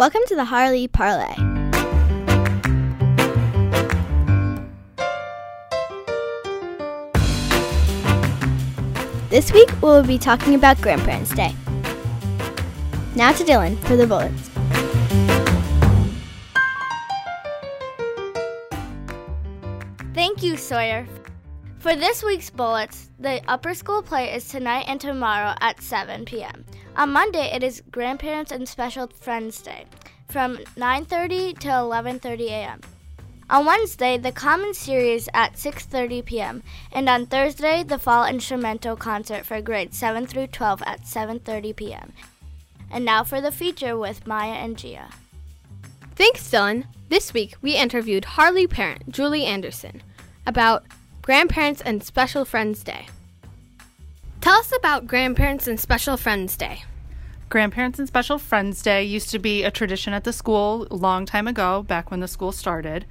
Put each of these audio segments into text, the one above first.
Welcome to the Harley Parlay. This week we'll be talking about Grandparents' Day. Now to Dylan for the bullets. Thank you, Sawyer. For this week's bullets, the upper school play is tonight and tomorrow at 7 p.m. On Monday, it is Grandparents and Special Friends Day from 9:30 to 11:30 a.m. On Wednesday, the Common Series at 6:30 p.m. and on Thursday, the Fall Instrumental Concert for grades 7 through 12 at 7:30 p.m. And now for the feature with Maya and Gia. Thanks, Dylan. This week we interviewed Harley parent Julie Anderson about Grandparents and Special Friends Day. Tell us about Grandparents and Special Friends Day. Grandparents and Special Friends Day used to be a tradition at the school a long time ago, back when the school started.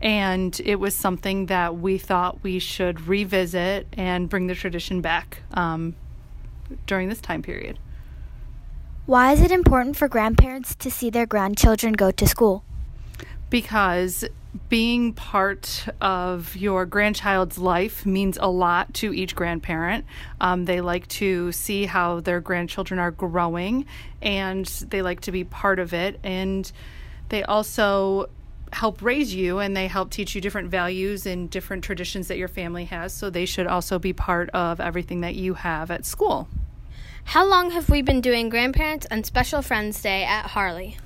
And it was something that we thought we should revisit and bring the tradition back um, during this time period. Why is it important for grandparents to see their grandchildren go to school? Because being part of your grandchild's life means a lot to each grandparent. Um, they like to see how their grandchildren are growing and they like to be part of it. And they also help raise you and they help teach you different values and different traditions that your family has. So they should also be part of everything that you have at school. How long have we been doing Grandparents and Special Friends Day at Harley?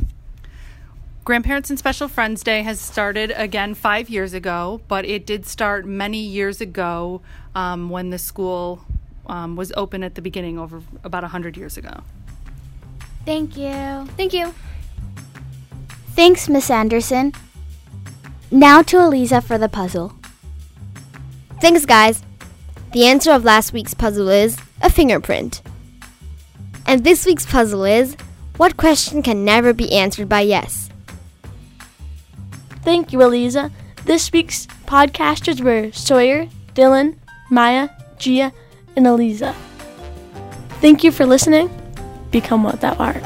Grandparents and Special Friends Day has started again five years ago, but it did start many years ago um, when the school um, was open at the beginning, over about 100 years ago. Thank you. Thank you. Thanks, Miss Anderson. Now to Eliza for the puzzle. Thanks, guys. The answer of last week's puzzle is a fingerprint. And this week's puzzle is what question can never be answered by yes? Thank you, Eliza. This week's podcasters were Sawyer, Dylan, Maya, Gia, and Eliza. Thank you for listening. Become what thou art.